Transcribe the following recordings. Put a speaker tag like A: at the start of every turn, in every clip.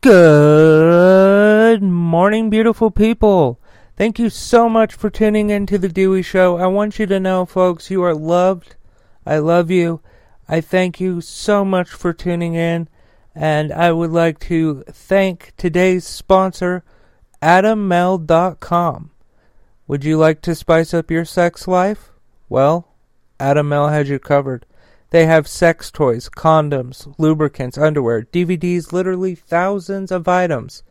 A: Good morning, beautiful people. Thank you so much for tuning in to the Dewey Show. I want you to know, folks, you are loved. I love you. I thank you so much for tuning in. And I would like to thank today's sponsor, AdamMale.com. Would you like to spice up your sex life? Well, Adam Male has you covered. They have sex toys, condoms, lubricants, underwear, DVDs, literally thousands of items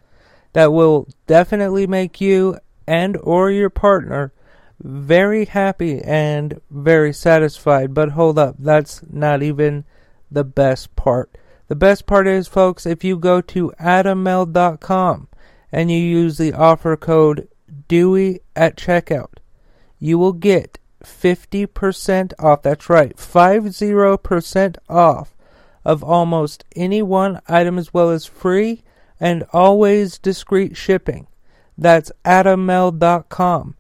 A: that will definitely make you and or your partner very happy and very satisfied. But hold up, that's not even the best part. The best part is, folks, if you go to adammale.com and you use the offer code Dewey at checkout, you will get 50% off. That's right, 50% off of almost any one item as well as free and always discreet shipping. That's adammale.com.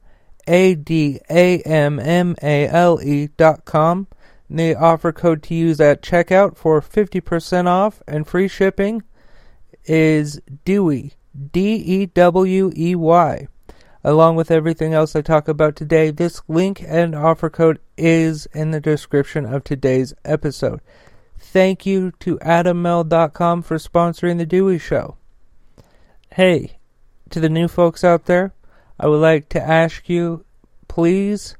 A: A D A M M A L E.com. The offer code to use at checkout for 50% off and free shipping is Dewey. D E W E Y. Along with everything else I talk about today, this link and offer code is in the description of today's episode. Thank you to AdamMale.com for sponsoring The Dewey Show. Hey, to the new folks out there, I would like to ask you please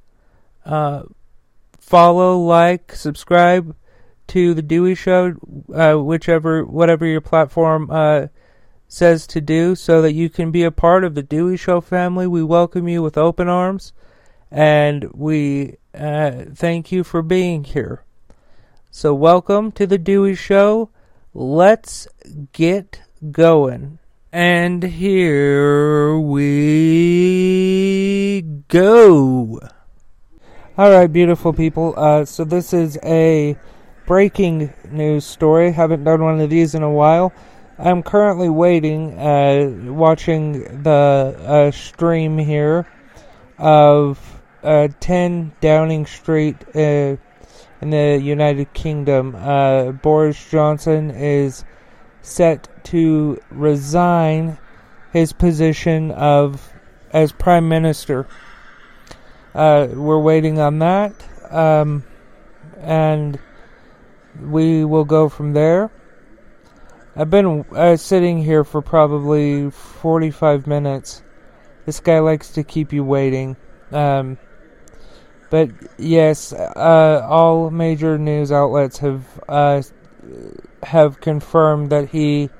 A: uh, follow, like, subscribe to The Dewey Show, uh, whichever, whatever your platform uh, says to do so that you can be a part of the Dewey Show family. We welcome you with open arms and we uh, thank you for being here. So, welcome to the Dewey Show. Let's get going. And here we go. All right, beautiful people. Uh, so, this is a breaking news story. Haven't done one of these in a while. I'm currently waiting, uh, watching the uh, stream here of uh, 10 Downing Street uh, in the United Kingdom. Uh, Boris Johnson is set to resign his position of as Prime Minister. Uh, we're waiting on that, um, and we will go from there. I've been uh, sitting here for probably 45 minutes. This guy likes to keep you waiting. Um, but yes, uh, all major news outlets have uh, have confirmed that he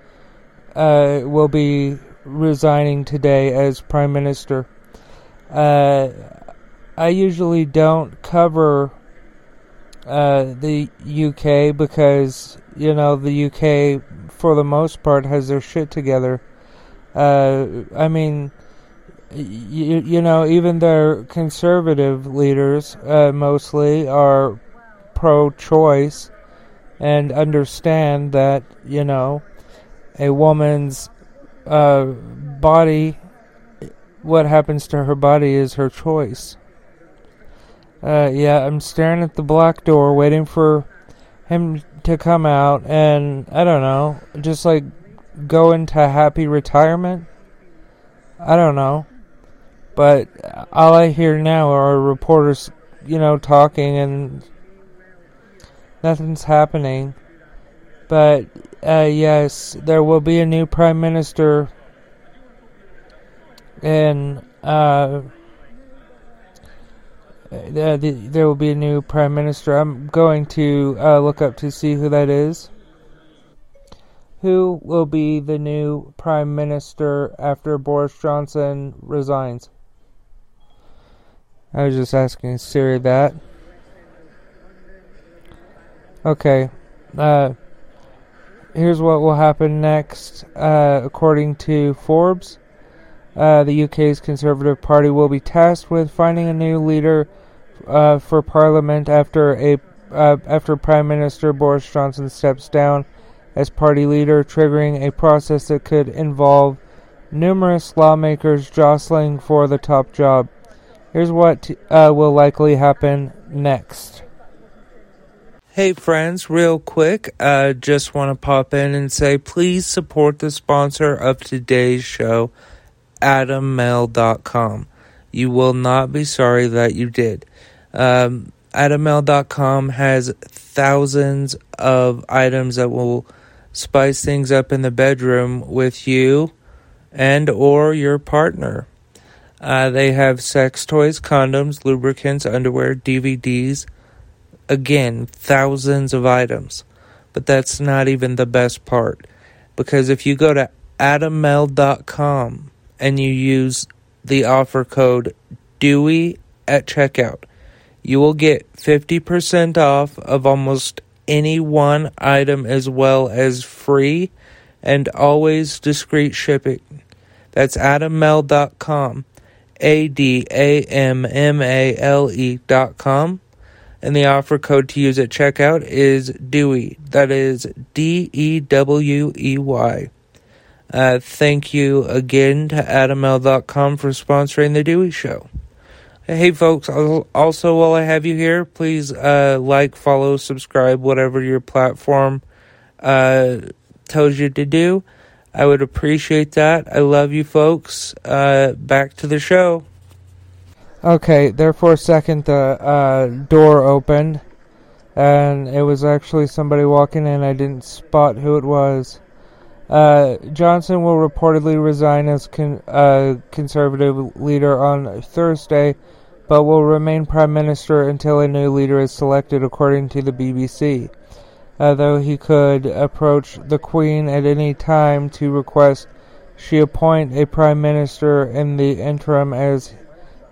A: uh, will be resigning today as prime minister. Uh, I usually don't cover uh, the UK because you know the UK for the most part, has their shit together. Uh, I mean, you, you know, even their conservative leaders uh, mostly are pro choice and understand that, you know, a woman's uh, body, what happens to her body is her choice. Uh, yeah, I'm staring at the black door waiting for him to come out and I don't know, just like go into happy retirement. I don't know. But all I hear now are reporters, you know, talking and nothing's happening. But uh, yes, there will be a new prime minister and uh, uh, the, there will be a new prime minister. I'm going to uh, look up to see who that is. Who will be the new prime minister after Boris Johnson resigns? I was just asking Siri that. Okay. Uh, here's what will happen next. Uh, according to Forbes, uh, the UK's Conservative Party will be tasked with finding a new leader uh, for Parliament after a uh, after Prime Minister Boris Johnson steps down as party leader, triggering a process that could involve numerous lawmakers jostling for the top job. Here's what uh, will likely happen next. Hey friends, real quick, uh, just want to pop in and say please support the sponsor of today's show, AdamMale.com. You will not be sorry that you did. Um, AdamMale.com has thousands of items that will spice things up in the bedroom with you and or your partner. Uh, they have sex toys, condoms, lubricants, underwear, DVDs again, thousands of items. But that's not even the best part. Because if you go to adammale.com and you use the offer code Dewey at checkout, you will get 50% off of almost any one item as well as free and always discreet shipping. That's adammale.com. A D A M M A L E.com and the offer code to use at checkout is Dewey. That is D E W E Y. Uh, thank you again to AdamMale.com for sponsoring the Dewey Show. Hey, folks, also while I have you here, please uh, like, follow, subscribe, whatever your platform uh, tells you to do. I would appreciate that. I love you, folks. Uh, back to the show. Okay, there for a second the uh, door opened, and it was actually somebody walking in. I didn't spot who it was. Uh, Johnson will reportedly resign as con- uh, conservative leader on Thursday, but will remain prime minister until a new leader is selected, according to the BBC. Though he could approach the Queen at any time to request she appoint a prime minister in the interim as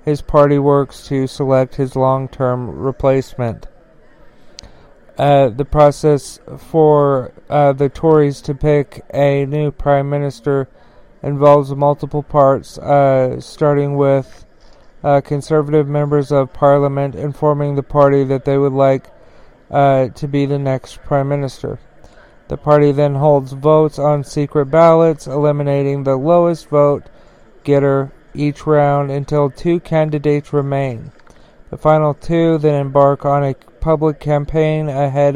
A: his party works to select his long term replacement. Uh, the process for uh, the Tories to pick a new prime minister involves multiple parts, uh, starting with uh, conservative members of parliament informing the party that they would like uh, to be the next prime minister. The party then holds votes on secret ballots, eliminating the lowest vote getter each round until two candidates remain. The final two then embark on a public campaign ahead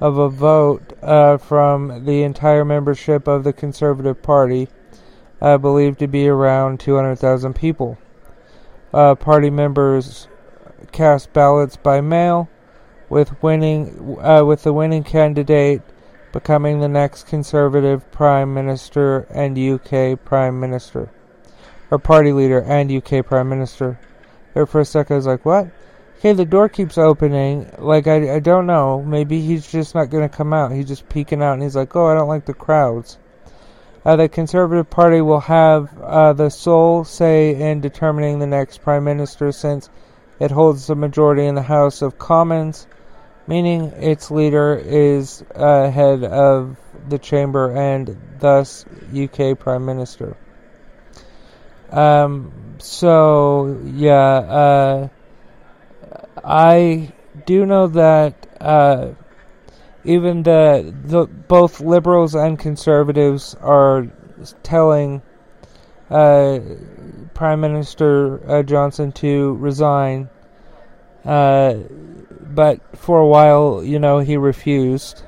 A: of a vote uh, from the entire membership of the Conservative Party, uh, believed to be around 200,000 people. Uh, party members cast ballots by mail, with winning uh, with the winning candidate becoming the next Conservative Prime Minister and UK Prime Minister or party leader and UK Prime Minister. There for a second, I was like, what? Okay, the door keeps opening. Like, I, I don't know. Maybe he's just not going to come out. He's just peeking out, and he's like, oh, I don't like the crowds. Uh, the Conservative Party will have uh, the sole say in determining the next Prime Minister since it holds the majority in the House of Commons, meaning its leader is uh, head of the chamber and thus UK Prime Minister. Um, so yeah, uh, I do know that uh, even the, the both liberals and conservatives are telling uh, Prime Minister uh, Johnson to resign. Uh, but for a while, you know, he refused,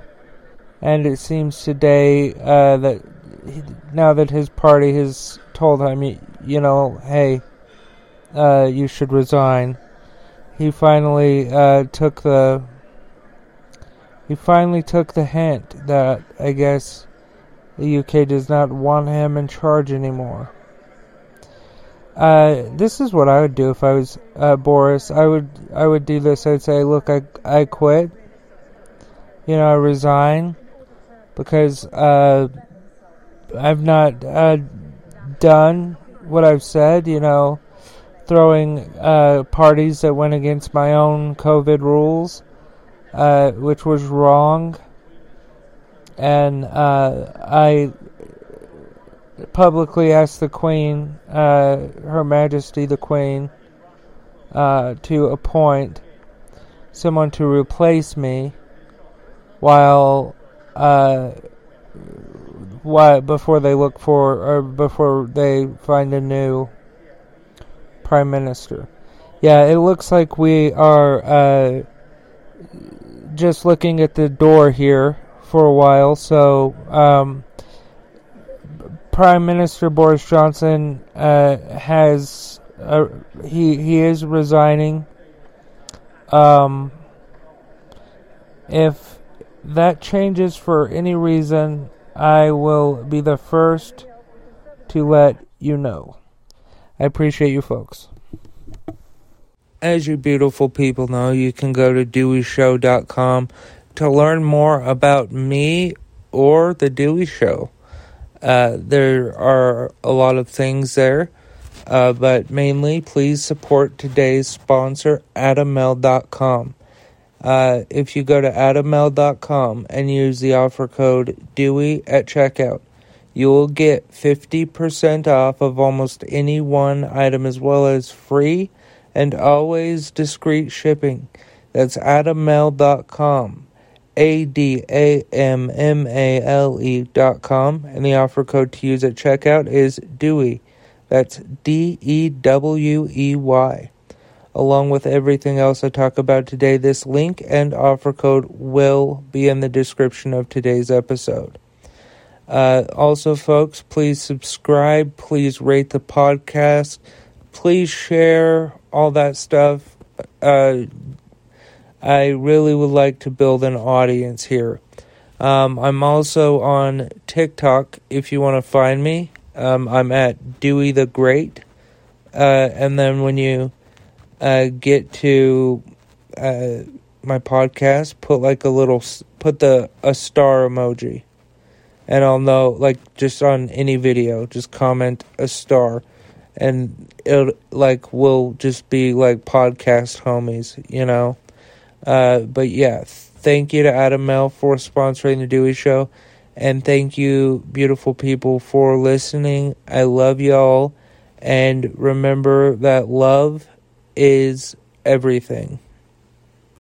A: and it seems today uh, that he, now that his party has told him, you know, hey, uh, you should resign. He finally uh, took the he finally took the hint that I guess the UK does not want him in charge anymore. Uh, this is what I would do if I was uh, Boris. I would I would do this. I'd say, look, I I quit. You know, I resign because uh, I've not uh, done what I've said, you know, throwing uh, parties that went against my own COVID rules, uh, which was wrong. And uh, I publicly asked the Queen, uh, Her Majesty the Queen, uh, to appoint someone to replace me while why before they look for or before they find a new prime minister. Yeah, it looks like we are uh, just looking at the door here for a while. So, um, Prime Minister Boris Johnson uh, has uh, he he is resigning. Um, if that changes for any reason, I will be the first to let you know. I appreciate you folks. As you beautiful people know, you can go to deweyshow.com to learn more about me or The Dewey Show. Uh, there are a lot of things there, uh, but mainly please support today's sponsor, AdamMale.com. Uh, if you go to AdamMale.com and use the offer code Dewey at checkout, you will get 50% off of almost any one item as well as free and always discreet shipping. That's AdamMale.com. A D A M M A L E dot com, and the offer code to use at checkout is Dewey. That's D E W E Y. Along with everything else I talk about today, this link and offer code will be in the description of today's episode. Uh, also, folks, please subscribe, please rate the podcast, please share all that stuff. Uh, I really would like to build an audience here. Um, I'm also on TikTok if you want to find me. Um, I'm at Dewey the Great. Uh, and then when you uh, get to uh, my podcast, put like a little, put the a star emoji, and I'll know. Like just on any video, just comment a star, and it like will just be like podcast homies, you know. Uh, but yeah, thank you to AdamMale for sponsoring the Dewey Show. And thank you, beautiful people, for listening. I love y'all. And remember that love is everything.